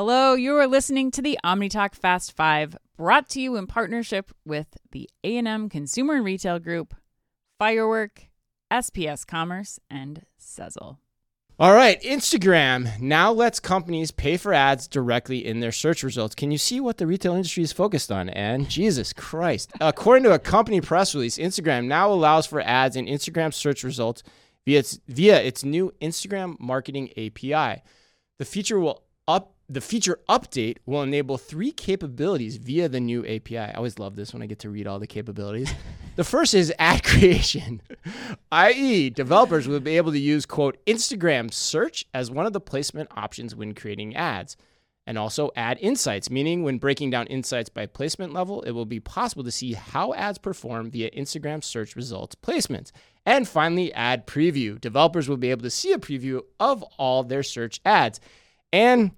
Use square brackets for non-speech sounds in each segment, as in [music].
Hello, you are listening to the OmniTalk Fast 5, brought to you in partnership with the A&M Consumer and Retail Group, Firework, SPS Commerce, and Sezzle. All right, Instagram now lets companies pay for ads directly in their search results. Can you see what the retail industry is focused on? And Jesus Christ. According to a company press release, Instagram now allows for ads in Instagram search results via its, via its new Instagram marketing API. The feature will up the feature update will enable three capabilities via the new API. I always love this when I get to read all the capabilities. [laughs] the first is ad creation, [laughs] i.e., developers will be able to use, quote, Instagram search as one of the placement options when creating ads. And also ad insights, meaning when breaking down insights by placement level, it will be possible to see how ads perform via Instagram search results placements. And finally, ad preview. Developers will be able to see a preview of all their search ads. And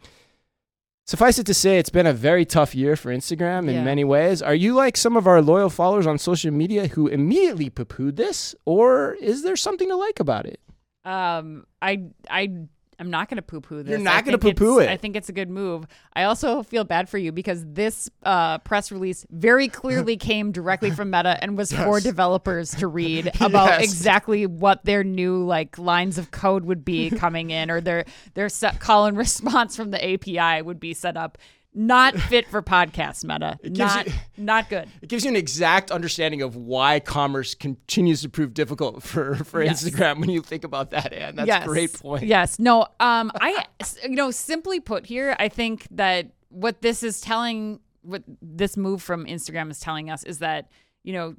Suffice it to say, it's been a very tough year for Instagram in Yeah. many ways. Are you like some of our loyal followers on social media who immediately poo pooed this, or is there something to like about it? Um, I, I, I'm not going to poo-poo this. You're not gonna think poo-poo it. I think it's a good move. I also feel bad for you because this uh, press release very clearly [laughs] came directly from Meta and was for developers to read [laughs] about Yes. exactly what their new like lines of code would be [laughs] coming in, or their their set call and response from the API would be set up. Not fit for podcast Meta. Not you- not good. It gives you an exact understanding of why commerce continues to prove difficult for, for Yes. Instagram when you think about that, Anne. That's yes. a great point. Yes. No. Um. I. You know. Simply put, here, I think that what this is telling, what this move from Instagram is telling us, is that you know,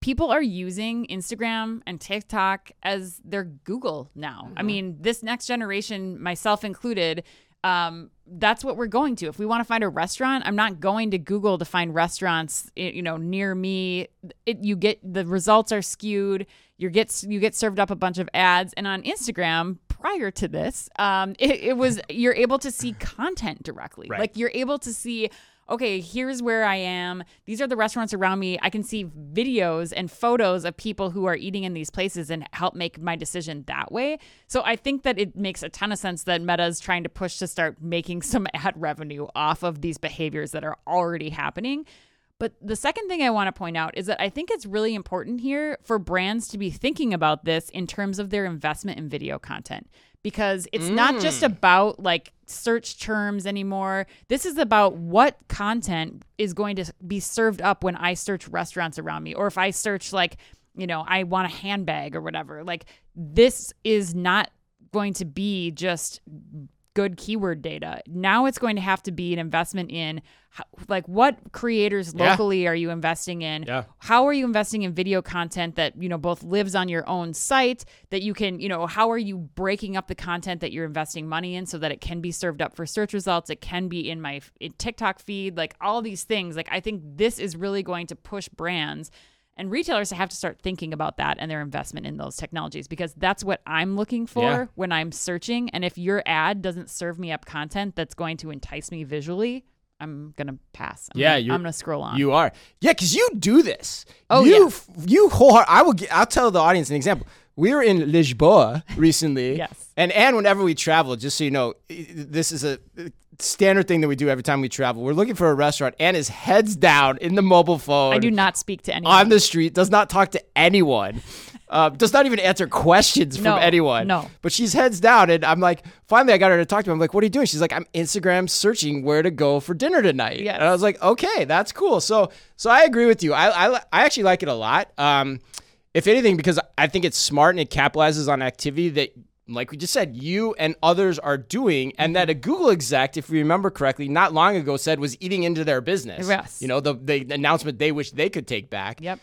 people are using Instagram and TikTok as their Google now. I mean, this next generation, myself included. Um, that's what we're going to. If we want to find a restaurant, I'm not going to Google to find restaurants, eh, you know, near me. It, you get the results are skewed. You get you get served up a bunch of ads, and on Instagram, prior to this, um, it, it was you're able to see content directly. Right. Like you're able to see okay, here's where I am. These are the restaurants around me. I can see videos and photos of people who are eating in these places and help make my decision that way. So I think that it makes a ton of sense that Meta is trying to push to start making some [laughs] ad revenue off of these behaviors that are already happening. But the second thing I want to point out is that I think it's really important here for brands to be thinking about this in terms of their investment in video content because it's not just mm. about like search terms anymore. This is about what content is going to be served up when I search restaurants around me or if I search like, you know, I want a handbag or whatever. Like this is not going to be just good keyword data. Now it's going to have to be an investment in like what creators Yeah. locally are you investing in? Yeah. How are you investing in video content that, you know, both lives on your own site that you can, you know, how are you breaking up the content that you're investing money in so that it can be served up for search results, it can be in my in TikTok feed, like all these things. Like I think this is really going to push brands and retailers have to start thinking about that and their investment in those technologies because that's what I'm looking for Yeah. when I'm searching. And if your ad doesn't serve me up content that's going to entice me visually, I'm gonna pass. I'm Yeah, gonna, I'm gonna scroll on. You are. Yeah, because you do this. Oh, you, yeah. You wholeheart. I will. I'll tell the audience an example. We were in Lisboa [laughs] recently. Yes. And and whenever we travel, just so you know, this is a standard thing that we do every time we travel. We're looking for a restaurant. Anne is heads down in the mobile phone. I do not speak to anyone. on the street. Does not talk to anyone. Uh, does not even answer questions from No, anyone. no. But she's heads down, and I'm like, finally, I got her to talk to me. I'm like, what are you doing? She's like, I'm Instagram searching where to go for dinner tonight. Yes. And I was like, okay, that's cool. So, so I agree with you. I, I, I actually like it a lot. Um, if anything, because I think it's smart and it capitalizes on activity that, like we just said, you and others are doing, and that a Google exec, if we remember correctly, not long ago said was eating into their business. Yes. You know, the, the announcement they wish they could take back. Yep.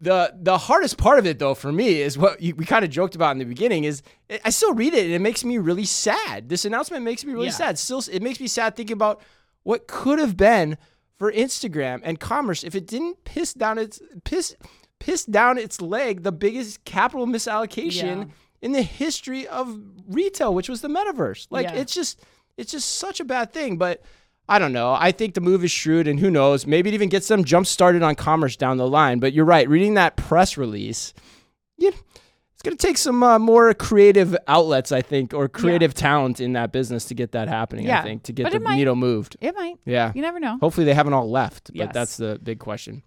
The the hardest part of it though for me is what you, we kind of joked about in the beginning is I- still read it and it makes me really sad. This announcement makes me really Yeah. sad. Still it makes me sad thinking about what could have been for Instagram and commerce if it didn't piss down its piss piss down its leg the biggest capital misallocation Yeah. In the history of retail which was the metaverse. Like Yeah. it's just it's just such a bad thing, but I don't know. I think the move is shrewd, and who knows? Maybe it even gets them jump started on commerce down the line. But you're right. Reading that press release, you, it's gonna take some uh, more creative outlets, I think, or creative talent in that business to get that happening. Yeah. I think to get But the might- needle moved. It might. Yeah. You never know. Hopefully they haven't all left, but Yes. that's the big question.